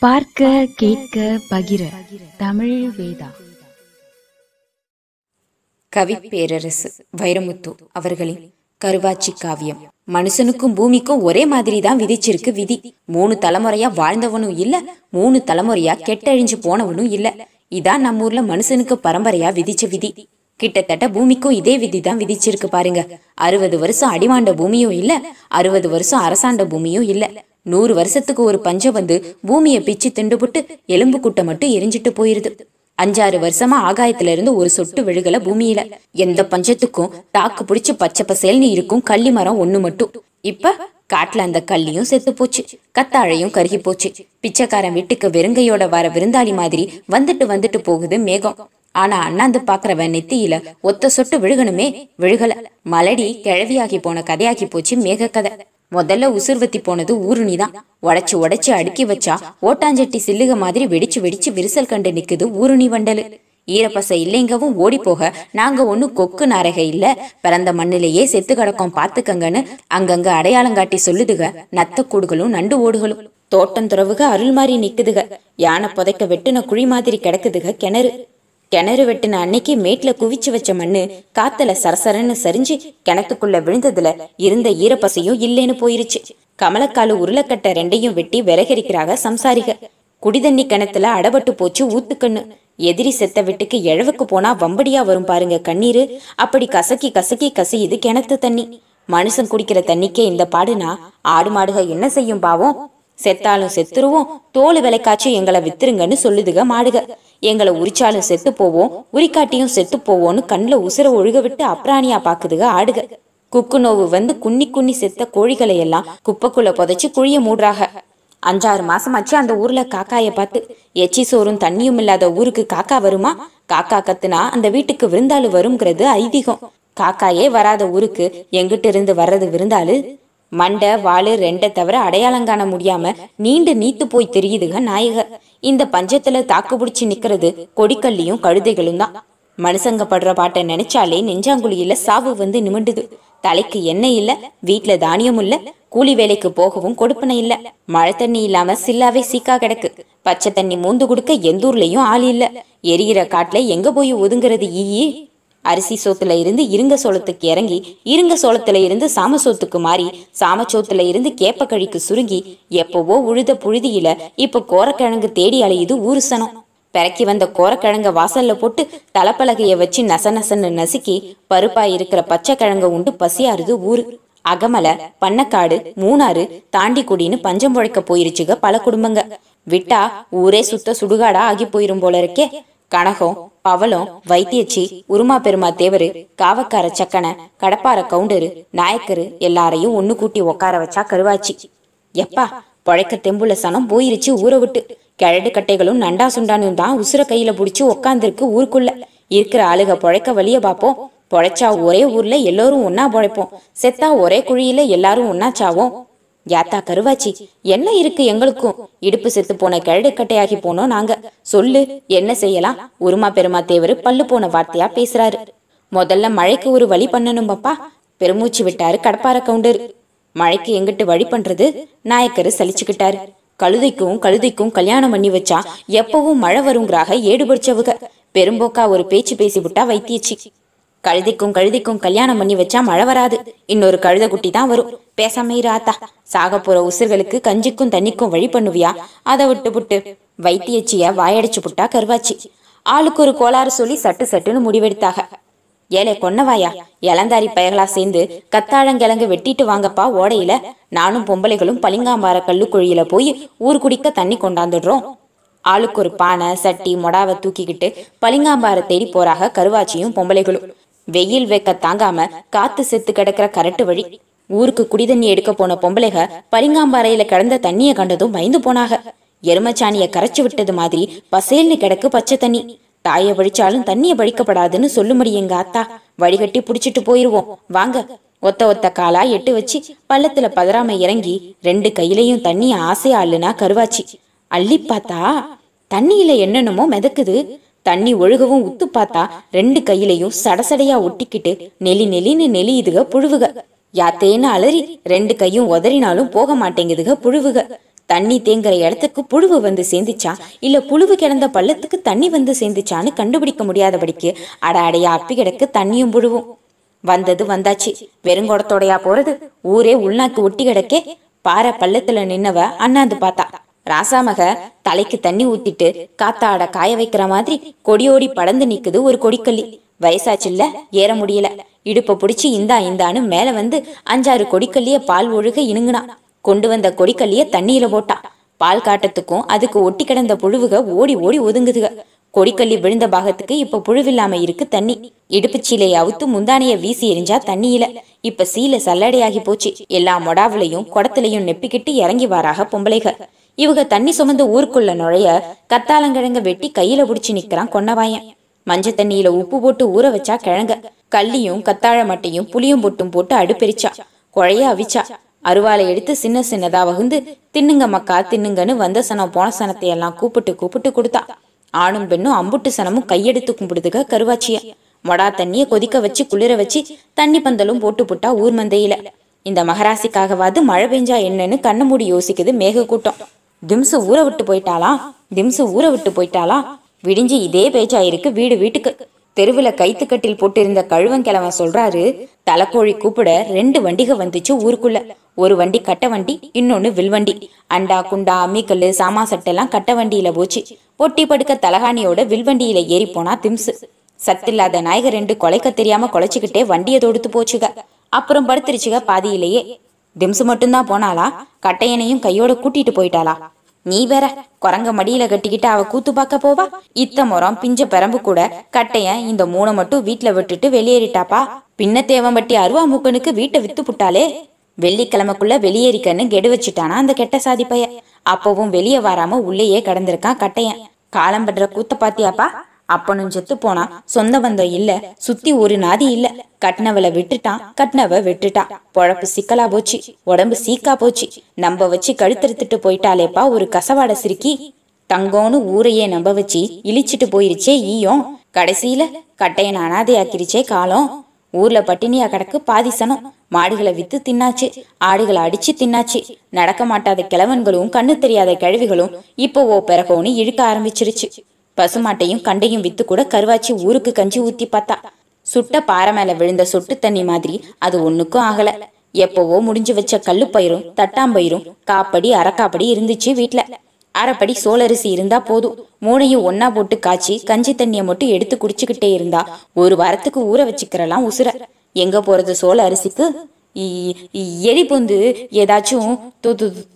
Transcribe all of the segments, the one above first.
பார்க்க கேட்க பகிர. தமிழ் வேதா. கவி பேரரசு வைரமுத்து அவர்களின் கருவாச்சி காவியம். மனுஷனுக்கும் பூமிக்கும் ஒரே மாதிரி தான் விதிச்சிருக்கு விதி. மூணு தலைமுறையா வாழ்ந்தவனும் இல்ல மூணு தலைமுறையா கெட்டழிஞ்சு போனவனும் இல்ல. இதான் நம்ம ஊர்ல மனுஷனுக்கு பரம்பரையா விதிச்ச விதி. கிட்டத்தட்ட பூமிக்கும் இதே விதி தான் விதிச்சிருக்கு பாருங்க. அறுபது வருஷம் அடிவாண்ட பூமியும் இல்ல அறுபது வருஷம் அரசாண்ட பூமியும் இல்ல. நூறு வருஷத்துக்கு ஒரு பஞ்சம் வந்து பூமியை பிச்சு திண்டுபுட்டு எலும்பு குட்டை மட்டும் எரிஞ்சிட்டு போயிருது. அஞ்சாறு வருஷமா ஆகாயத்துல இருந்து ஒரு சொட்டு விழுகல பூமியில. எந்த பஞ்சத்துக்கும் தாக்கு பிடிச்சு பச்சை பசேல்னு இருக்கும் கள்ளி மரம் ஒண்ணு மட்டும். இப்ப காட்டுல அந்த கள்ளியும் செத்து போச்சு. கத்தாழையும் கருகி போச்சு. பிச்சைக்காரன் வீட்டுக்கு வெறுங்கையோட வர விருந்தாளி மாதிரி வந்துட்டு வந்துட்டு போகுது மேகம். ஆனா அண்ணாந்து பாக்குறவன் நெத்தியில ஒத்த சொட்டு விழுகணுமே விழுகல. மலடி கிழவியாகி போன கதையாகி போச்சு மேக கதை முதல்ல உசுர்வத்தி போனது ஊருணி தான். உடைச்சு உடைச்சு அடுக்கி வச்சா ஓட்டாஞ்சட்டி சில்லுக மாதிரி வெடிச்சு வெடிச்சு விரிசல் கண்டு நிக்குது ஊருணி வண்டலு. ஈரப்பசை இல்லைங்கவும் ஓடி போக நாங்க ஒண்ணு கொக்கு நாரக இல்ல. பிறந்த மண்ணிலேயே செத்து கிடக்கோம் பாத்துக்கங்கன்னு அங்கங்க அடையாளம் காட்டி சொல்லுதுக. நத்த கூடுகளும் நண்டு ஓடுகளும். தோட்டம் துறவுக அருள் மாதிரி நிக்குதுக. யானை புதைக்க வெட்டுன குழி மாதிரி கிடக்குதுக கிணறு. கிணறு வெட்டின அன்னைக்கு மேட்ல குவிச்சு வச்ச மண்ணு காத்துல சரசரன்னு சரிஞ்சு கிணத்துக்குள்ள விழுந்ததுல இருந்த ஈரப்பசையும் இல்லேன்னு போயிருச்சு. கமலக்காலு உருளைக்கட்டை ரெண்டையும் வெட்டி விறகரிக்கிறாங்க சம்சாரிக. குடிதண்ணி கிணத்துல அடபட்டு போச்சு ஊத்துக்கண்ணு. எதிரி செத்த வீட்டுக்கு எழவுக்கு போனா வம்படியா வரும் பாருங்க கண்ணீரு. அப்படி கசக்கி கசக்கி கசியுது கிணத்து தண்ணி. மனுஷன் குடிக்கிற தண்ணிக்கே இந்த பாடுனா ஆடு மாடுக என்ன செய்யும் பாவம்? செத்தாலும் செத்துருவோம். தோல் விலைக்காச்சும் எங்களை வித்துருங்கன்னு சொல்லுதுக மாடுக. எங்களை உரிச்சாலும் செத்து போவோம். உரிக்காட்டியும் செத்து போவோம்னு கண்ணில் உசுர ஒழுக விட்டு அப்ராணியா பாக்குதுக ஆடுக. குக்கு நோவு வந்து குன்னி குன்னி செத்த கோழிகளை எல்லாம் குப்பைக்குள்ள புதைச்சு குழிய மூடுறாக. அஞ்சாறு மாசமாச்சு அந்த ஊர்ல காக்காய பார்த்து எச்சி சோறும் தண்ணியும் இல்லாத ஊருக்கு காக்கா வருமா? காக்கா கத்துனா அந்த வீட்டுக்கு விருந்தாளு வருங்கிறது ஐதீகம். காக்காயே வராத ஊருக்கு எங்கிட்ட இருந்து வர்றது விருந்தாளு? மண்டை வாளு ரெண்டை தவிர அடையாளம் காண முடியாம நீண்டு நீத்து போய் தெரியுதுங்க நாயக இந்த பஞ்சத்துல தாக்கு பிடிச்சு நிக்கிறது கொடிக்கல்லியும் கழுதைகளும் தான். மனுஷங்க படுற பாட்டை நினைச்சாலே நெஞ்சாங்குழியில சாவு வந்து நிமிண்டுது. தலைக்கு எண்ணெய் இல்ல வீட்டுல தானியம் இல்ல கூலி வேலைக்கு போகவும் கொடுப்பனை இல்ல. மழை தண்ணி இல்லாம சில்லாவே சீக்கா கிடக்கு. பச்சை தண்ணி மூந்து கொடுக்க எந்த ஊர்லயும் ஆள் இல்ல. எரியிற காட்டுல எங்க போய் ஒதுங்குறது ஈயி? அரிசி சோத்துல இருந்து இருங்க சோளத்துக்கு இறங்கி இருங்க சோளத்துல இருந்து சாம சோத்துக்கு மாறி சாம சோத்துல இருந்து கேப்பக்கழிக்கு சுருங்கி எப்பவோ உழுத புழுதியில இப்ப கோரக்கிழங்கு தேடி அலையுது ஊருசனம் பிறக்கி வந்த கோரக்கிழங்க வாசல்ல போட்டு தலப்பலகைய வச்சு நச நசன்னு நசுக்கி பருப்பாய் இருக்கிற பச்சை கிழங்க உண்டு பசியாருது ஊரு. அகமலை பண்ணக்காடு மூணாறு தாண்டிக்குடின்னு பஞ்சம் புழைக்க போயிருச்சுக பல குடும்பங்க. விட்டா ஊரே சுத்த சுடுகாடா ஆகி போயிரும் போல இருக்கே. கனகம் பவளம் வைத்தியச்சி உருமா பெருமா தேவரு காவக்கார சக்கனை கடப்பார கவுண்டரு நாயக்கரு எல்லாரையும் ஒண்ணு கூட்டி உட்கார வச்சா கருவாச்சி. எப்பா பொழைக்க தெம்புல சனம் போயிருச்சு ஊரை விட்டு. கிழடு கட்டைகளும் நண்டா சுண்டானும் தான் உசுர கையில புடிச்சு உக்காந்துருக்கு ஊருக்குள்ள. இருக்கிற ஆளுக பொழைக்க வழிய பாப்போம். பொழைச்சா ஒரே ஊர்ல எல்லோரும் ஒன்னா பொழைப்போம். செத்தா ஒரே குழியில எல்லாரும் ஒன்னா சாவோம். யாத்தா கருவாச்சி என்ன இருக்கு எங்களுக்கும்? இடுப்பு செத்து போன கிழடு கட்டையாகி போனோம் நாங்க. சொல்லு என்ன செய்யலாம்? உருமா பெருமா தேவரு பல்லு போன வார்த்தையா பேசுறாரு. முதல்ல மழைக்கு ஒரு வழி பண்ணணும் பாப்பா பெருமூச்சு விட்டாரு கடப்பார கவுண்டர். மழைக்கு எங்கிட்டு வழி பண்றது? நாயக்கரு சலிச்சுக்கிட்டாரு. கழுதைக்கும் கழுதைக்கும் கல்யாணம் பண்ணி வச்சா எப்பவும் மழை வருங்கிறாக ஏடு படிச்சவுக பெரும்போக்கா ஒரு பேச்சு பேசி விட்டா வைத்தியச்சி. கழுதிக்கும் கழுதிக்கும் கல்யாணம் பண்ணி வச்சா மழை வராது. இன்னொரு கழுத குட்டி தான் வரும். பேசாம இரு ஆத்தா. சாக போற உசுர்களுக்கு கஞ்சிக்கும் தண்ணிக்கும் வழி பண்ணுவியா? அதை விட்டு புட்டு. வைத்தியச்சிய வாயடிச்சு புட்டா கருவாச்சி. ஆளுக்கு ஒரு கோளாறு சொல்லி சட்டு சட்டுன்னு முடிவெடுத்தாக. ஏலே கொன்னவாயா? இளந்தாரி பயர்களா சேர்ந்து கத்தாழங்கிழங்கு வெட்டிட்டு வாங்கப்பா ஓடையில. நானும் பொம்பளைகளும் பளிங்காம்பார கல்லுக்குழியில போய் ஊர் குடிக்க தண்ணி கொண்டாந்துடுறோம். ஆளுக்கு ஒரு பானை சட்டி மொடாவை தூக்கிக்கிட்டு பளிங்காம்பார தேடி போறாக கருவாச்சியும் பொம்பளைகளும். வெயில் வெக்க தாங்காம காத்து செத்து கிடக்கிற கரட்டு வழி. ஊருக்கு குடிதண்ணி எடுக்க போன பொம்பளைக பரிங்காம்பாறையில கிடந்த தண்ணிய கண்டதும் பயந்து போனாக. எருமச்சாணிய கரைச்சு விட்டது மாதிரி பசேல்னு கிடக்கு பச்சை தண்ணி. தாய வழிச்சாலும் தண்ணிய வழிக்கப்படாதுன்னு சொல்லும்படி எங்க அத்தா வடிகட்டி புடிச்சிட்டு போயிருவோம். வாங்க. ஒத்த ஒத்த காலா எட்டு வச்சு பள்ளத்துல பதறாம இறங்கி ரெண்டு கையிலையும் தண்ணிய ஆசையா அள்ளுனா கருவாச்சு. அள்ளி பார்த்தா தண்ணியில என்னென்னமோ மிதக்குது. தண்ணி ஒழுகவும் உத்து பார்த்தா ரெண்டு கையிலையும் சடசடையா ஒட்டிக்கிட்டு நெலி நெலின்னு நெலியுதுக புழுவுக. யாத்தேன்னு அலறி ரெண்டு கையும் உதறினாலும் போக மாட்டேங்குதுக புழுவுக. தண்ணி தேங்குற இடத்துக்கு புழுவு வந்து சேர்ந்துச்சா இல்ல புழுவு கிடந்த பள்ளத்துக்கு தண்ணி வந்து சேர்ந்துச்சான்னு கண்டுபிடிக்க முடியாதபடிக்கு அட அடையா அப்பி கிடக்கு தண்ணியும் புழுவும். வந்தது வந்தாச்சு. வெறுங்கோடத்தோடையா போறது. ஊரே உள்நாக்கு ஒட்டி கிடக்கே. பாறை பள்ளத்துல நின்னவ அண்ணாந்து பார்த்தா. ராசாமக தலைக்கு தண்ணி ஊத்திட்டு காத்தாட காய வைக்கிற மாதிரி கொடியோடி படந்து நிக்குது ஒரு கொடிக்கல்லி. வயசாச்சுல்ல ஏற முடியல. இடுப்ப புடிச்சு இந்தா இந்தான்னு மேல வந்து அஞ்சாறு கொடிக்கல்லிய பால் ஒழுக இணுங்குனா. கொண்டு வந்த கொடிக்கல்லிய தண்ணியில போட்டான் பால் காட்டத்துக்கும் அதுக்கு ஒட்டி கிடந்த புழுவுக ஓடி ஓடி ஒதுங்குதுக. கொடிக்கல்லி விழுந்த பாகத்துக்கு இப்ப புழுவில்லாம இருக்கு தண்ணி. இடுப்பு சீலையை அவுத்து முந்தானைய வீசி எரிஞ்சா தண்ணியில. இப்ப சீலை சல்லடையாகி போச்சு. எல்லா மொடாவிலையும் குடத்திலையும் நெப்பிக்கிட்டு இறங்கி வாராக பொம்பளைகள் இவங்க தண்ணி சுமந்து ஊருக்குள்ள நுழைய கத்தாலங்கிழங்க வெட்டி கையில புடிச்சு நிக்கிறான் கொன்னவாயன். மஞ்ச தண்ணியில உப்பு போட்டு ஊற வச்சா கிழங்க. கல்லியும் கத்தாழ மட்டையும் புளியும் பொட்டும் போட்டு அடுப்பெரிச்சா. குழைய அவிச்சா. அருவாளை எடுத்து சின்ன சின்னதா வகுந்து தின்னுங்க மக்கா தின்னுங்கன்னு வந்த சனம் போன சனத்தை எல்லாம் கூப்பிட்டு கூப்பிட்டு கொடுத்தா. ஆணும் பெண்ணும் அம்புட்டு சனமும் கையெடுத்து கும்பிடுதுக கருவாச்சிய. மொடா தண்ணிய கொதிக்க வச்சு குளிர வச்சு தண்ணி பந்தலும் போட்டு புட்டா ஊர் மந்தையில. இந்த மகராசிக்காகவாது மழை பெஞ்சா என்னன்னு கண்ண மூடி யோசிக்குது மேக கூட்டம் திம்சு ஊற விட்டு போயிட்டாளா? திம்சு ஊற விட்டு போயிட்டாளா? விடிஞ்சு இதே பேச்சா இருக்கு வீடு வீட்டுக்கு. தெருவுல கைத்துக்கட்டில் போட்டிருந்த கழுவங்கிழவன் சொல்றாரு தலைக்கோழி கூப்பிட ரெண்டு வண்டிக வந்துச்சு ஊருக்குள்ள. ஒரு வண்டி கட்ட வண்டி இன்னொன்னு வில்வண்டி அண்டா குண்டா அம்மிக்கல்லு சாமா சட்டெல்லாம் கட்ட வண்டியில போச்சு. பொட்டி படுக்க தலகாணியோட வில்வண்டியில ஏறி போனா திம்சு. சத்தில்லாத நாயகர் ரெண்டு கொலைக்க தெரியாம கொலைச்சுக்கிட்டே வண்டியை தொடுத்து போச்சுக. அப்புறம் படுத்துருச்சுக பாதியிலேயே. திம்சு மட்டும்தான் போனாளா? கட்டையனையும் கையோட கூட்டிட்டு போயிட்டாளா? நீ வேற குரங்க மடியில கட்டிக்கிட்டு அவ கூத்து பார்க்க போவா? இத்த முறம் பிஞ்ச பெரம்பு கூட கட்டையன் இந்த மூணை மட்டும் வீட்டுல விட்டுட்டு வெளியேறிட்டாப்பா? பின்ன தேவம்பட்டி அருவா மூக்கனுக்கு வீட்டை வித்து புட்டாளே? வெள்ளிக்கிழமைக்குள்ள வெளியேறிக்கன்னு கெடு வச்சுட்டானா அந்த கெட்ட சாதி பைய அப்பவும் வெளியே வராம உள்ளேயே கடந்திருக்கான் கட்டையன். காலம் படுற கூத்த பாத்தியாப்பா? அப்பனும் செத்து போனா சொந்த பந்தம் இல்ல சுத்தி ஒரு நாதி இல்ல. கட்டினவளை விட்டுட்டான் கட்டினவ விட்டுட்டான். பொழப்பு சிக்கலா போச்சு உடம்பு சீக்கா போச்சு. நம்ப வச்சு கழுத்தெடுத்துட்டு போயிட்டாலேப்பா ஒரு கசவாட சிரிக்கி தங்கோன்னு ஊரையே நம்ப வச்சு இழிச்சிட்டு போயிருச்சே ஈயம் கடைசியில கட்டையன் அனாதையாக்கிருச்சே காலம் ஊர்ல பட்டினியா கிடக்கு பாதிசனம். மாடுகளை வித்து தின்னாச்சு ஆடுகளை அடிச்சு தின்னாச்சு. நடக்க மாட்டாத கிழவன்களும் கண்ணு தெரியாத கிழவிகளும் இப்போ ஓ பிறகோன்னு இழுக்க ஆரம்பிச்சிருச்சு. பசுமாட்டையும் கண்டையும் வித்து கூட கருவாச்சி ஊருக்கு கஞ்சி ஊத்தி பார்த்தா. சுட்ட பாறை மேல விழுந்த சொட்டு தண்ணி மாதிரி அது ஒண்ணுக்கும் ஆகல. எப்பவோ முடிஞ்சு வச்ச கல்லுப்பயிரும் தட்டாம்பயிரும் காப்படி அரைக்காப்படி இருந்துச்சு வீட்டுல அரைப்படி சோளரிசி இருந்தா போதும். மூணையும் ஒன்னா போட்டு காய்ச்சி கஞ்சி தண்ணிய மட்டும் எடுத்து குடிச்சுக்கிட்டே இருந்தா ஒரு வாரத்துக்கு ஊற வச்சுக்கிறலாம் உசுர. எங்க போறது சோள அரிசிக்கு? இ- இ- எலி பொந்து ஏதாச்சும்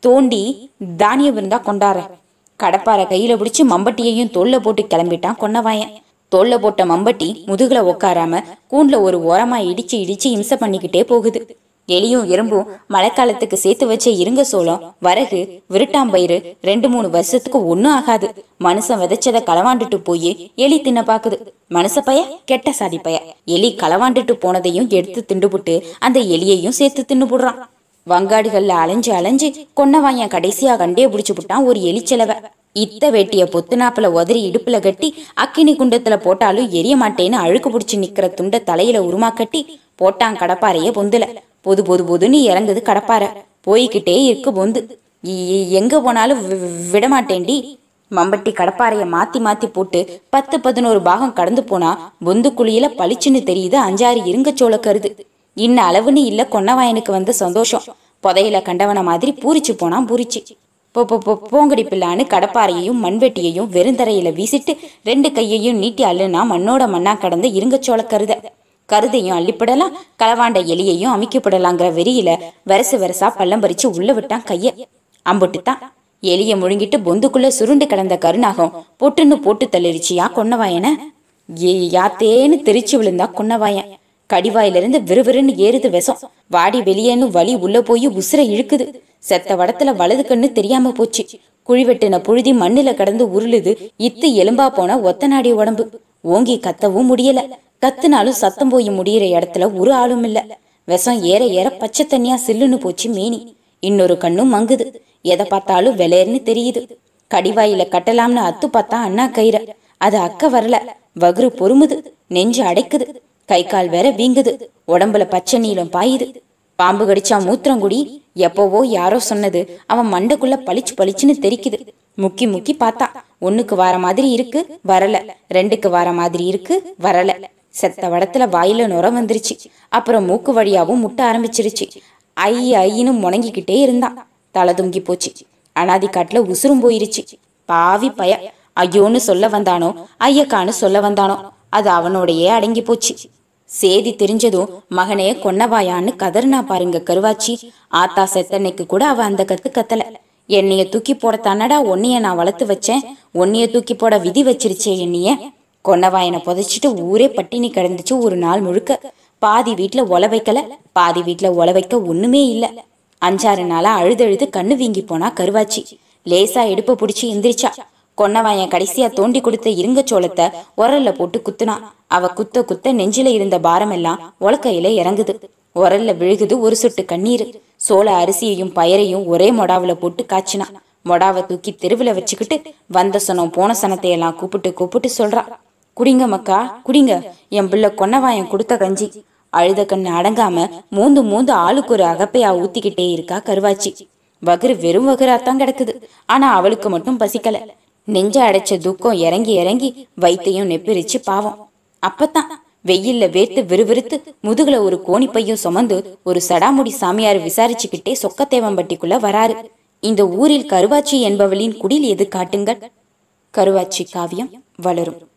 தோண்டி தானியம் இருந்தா கொண்டாடுறேன் கடப்பாரை கையில பிடிச்சு மம்பட்டியையும் தோல்ல போட்டு கிளம்பிட்டான் கொன்னவாயன். தோல்ல போட்ட மம்பட்டி முதுகுல உக்காராம கூண்ல ஒரு ஓரமா இடிச்சு இடிச்சு இம்சை பண்ணிக்கிட்டே போகுது. எலியும் எறும்பும் மழைக்காலத்துக்கு சேர்த்து வச்ச இருங்க சோளம் வரகு விருட்டாம்பயிறு ரெண்டு மூணு வருஷத்துக்கு ஒன்னும் ஆகாது. மனுஷன் விதைச்சத களவாண்டுட்டு போய் எலி தின்ன பாக்குது. மனுஷ பய கெட்ட சாதி பய. எலி களவாண்டுட்டு போனதையும் எடுத்து திண்டுபுட்டு அந்த எலியையும் சேர்த்து தின்னு போடுறான் வங்காடுகள்ல அலைஞ்சு அலைஞ்சு கொன்னவாயன் கடைசியா கண்டே புடிச்சு விட்டான் ஒரு எலிச்செலவ. இத்த வெட்டிய பொத்துனாப்புல உதறி இடுப்புல கட்டி அக்கினி குண்டத்துல போட்டாலும் எரிய மாட்டேன்னு அழுக்கு பிடிச்சி நிக்கிற துண்ட தலையில உருமா கட்டி போட்டான் கடப்பாறைய பொந்துல. பொது பொது பொதுன்னு இறங்குது கடப்பாரை போய்கிட்டே இருக்கு பொந்து. எங்க போனாலும் வி- மம்பட்டி கடப்பாறைய மாத்தி மாத்தி போட்டு பத்து பதினோரு பாகம் கடந்து போனா பொந்து குழியில பளிச்சுன்னு தெரியுது அஞ்சாறு இருங்கச்சோள கருது. இன்ன அளவுன்னு இல்ல கொன்னவாயனுக்கு வந்து சந்தோஷம். புதையில கண்டவன மாதிரி பூரிச்சு போனான் பூரிச்சு. போ போ போங்கடி பிள்ளான்னு கடப்பாறையையும் மண்வெட்டியையும் வெறுந்தரையில வீசிட்டு ரெண்டு கையையும் நீட்டி அள்ளுனா மண்ணோட மண்ணா கடந்த இருங்கச்சோள கருத. கருதையும் அள்ளிப்படலாம் களவாண்ட எலியையும் அமைக்கப்படலாங்கிற வெறியில வெரசு வெரசா பள்ளம் பறிச்சு உள்ள விட்டான் கைய. அம்புட்டுத்தான். எலிய முழுங்கிட்டு பொந்துக்குள்ள சுருண்டு கிடந்த கருணாகம் பொட்டுன்னு போட்டு தள்ளிருச்சியா கொன்னவாயன? ஏ யாத்தேன்னு தெரிச்சு விழுந்தா கொன்னவாயன். கடிவாயிலிருந்து விறுவிறுன்னு ஏறுது விஷம். வாடி வெளியேன்னு வலி உள்ள போய் உசுர இழுக்குது. செத்த வடத்துல வலது கண்ணு தெரியாம போச்சு. குழி வெட்டின புழுதி மண்ணில கடந்து உருளுது. இத்து எலும்பா போன ஒத்த நாடி உடம்பு. ஓங்கி கத்தவும் முடியல. கத்துனாலும் சத்தம் போய் முடியிற இடத்துல ஒரு ஆளும் இல்ல. விஷம் ஏற ஏற பச்சை தண்ணியா சில்லுன்னு போச்சு மீனி. இன்னொரு கண்ணும் மங்குது. எதை பார்த்தாலும் விலையர்னு தெரியுது. கடிவாயில கட்டலாம்னு அத்து பார்த்தா அண்ணா கயிற. அது அக்க வரல. வகுறு பொறுமுது. நெஞ்சு அடைக்குது. கை கால் வேற வீங்குது. உடம்புல பச்சை நீளம் பாயுது. பாம்பு கடிச்சா மூத்திரங்குடி எப்போவோ யாரோ சொன்னது. அவன் மண்டைக்குள்ள பளிச்சு பளிச்சுன்னு தெரிக்குது. முக்கி முக்கி பார்த்தா ஒண்ணுக்கு வார மாதிரி இருக்கு வரல. ரெண்டுக்கு வார மாதிரி இருக்கு வரல. செத்த வடத்துல வாயில நுர வந்துருச்சு. அப்புறம் மூக்கு வழியாவும் முட்ட ஆரம்பிச்சிருச்சு. ஐ ஐன்னு முணங்கிக்கிட்டே இருந்தான் தலை தொங்கி போச்சு. அனாதி காட்டுல உசுரும் போயிருச்சு. பாவி பய. ஐயோன்னு சொல்ல வந்தானோ? ஐயக்கான்னு சொல்ல வந்தானோ? அது அவனோடையே அடங்கி போச்சு. சேதி தெரிஞ்சதும் மகனே கொன்னவாயான்னு கதறினா பாருங்க கருவாச்சி. ஆத்தா செத்தன்னைக்கு கூட அவ அந்த கத்து கத்தல. என்னைய தூக்கி போட தன்னடா உன்னைய நான் வளர்த்து வச்சேன். உன்னைய தூக்கி போட விதி வச்சிருச்சே என்னைய. கொன்னவாயனை புதைச்சிட்டு ஊரே பட்டினி கிடந்துச்சு ஒரு நாள் முழுக்க. பாதி வீட்டுல ஒல வைக்கல. பாதி வீட்டுல ஒல வைக்க ஒண்ணுமே இல்ல. அஞ்சாறு நாளா அழுதழுது கண்ணு வீங்கி போனா கருவாச்சி. லேசா இடுப்ப பிடிச்சி எந்திரிச்சா. கொன்னவாயன் கடைசியா தோண்டி கொடுத்த இருங்க சோளத்தை உரல்ல போட்டு குத்துனா. அவ குத்த குத்த நெஞ்சில இருந்த பாரமெல்லாம் உலக்கையில இறங்குது. உரல்ல விழுகுது ஒரு சொட்டு கண்ணீர். சோள அரிசியையும் பயரையும் ஒரே மொடாவில் போட்டு காய்ச்சினா. மொடாவை தூக்கி தெருவுல வச்சுக்கிட்டு வந்த சனம் போன சனத்தையெல்லாம் கூப்பிட்டு கூப்பிட்டு சொல்றா. குடிங்க மக்கா குடிங்க. என் பிள்ளை கொன்னவாயன் கொடுத்த கஞ்சி. அழுத கண்ணு அடங்காம மூந்து மூந்து ஆளுக்கு ஒரு அகப்பையா ஊத்திக்கிட்டே இருக்கா கருவாச்சி. வகுறு வெறும் வகுறாத்தான் கிடக்குது. ஆனா அவளுக்கு மட்டும் பசிக்கல. நெஞ்ச அடைச்ச துக்கம் இறங்கி இறங்கி வைத்தையும் நெப்பிரிச்சு பாவம். அப்பத்தான் வெயில்ல வேர்த்து விறுவிறுத்து முதுகுல ஒரு கோணிப்பையும் சுமந்து ஒரு சடாமுடி சாமியார் விசாரிச்சுக்கிட்டே சொக்கத்தேவம்பட்டிக்குள்ள வராரு. இந்த ஊரில் கருவாச்சி என்பவளின் குடில் எது காட்டுங்கள்? கருவாச்சி காவியம் வளரும்.